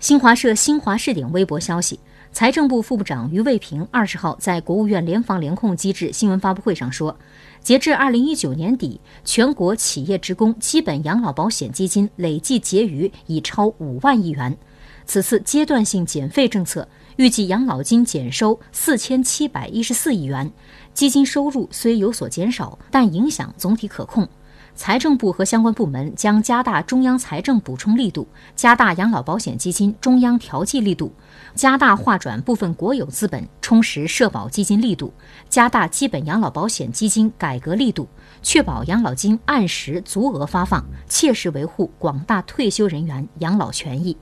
新华社新华视点微博消息，财政部副部长于卫平二十号在国务院联防联控机制新闻发布会上说，截至二零一九年底，全国企业职工基本养老保险基金累计结余已超五万亿元。此次阶段性减费政策，预计养老金减收四千七百一十四亿元，基金收入虽有所减少，但影响总体可控。财政部和相关部门将加大中央财政补充力度，加大养老保险基金中央调剂力度，加大划转部分国有资本，充实社保基金力度，加大基本养老保险基金改革力度，确保养老金按时足额发放，切实维护广大退休人员养老权益。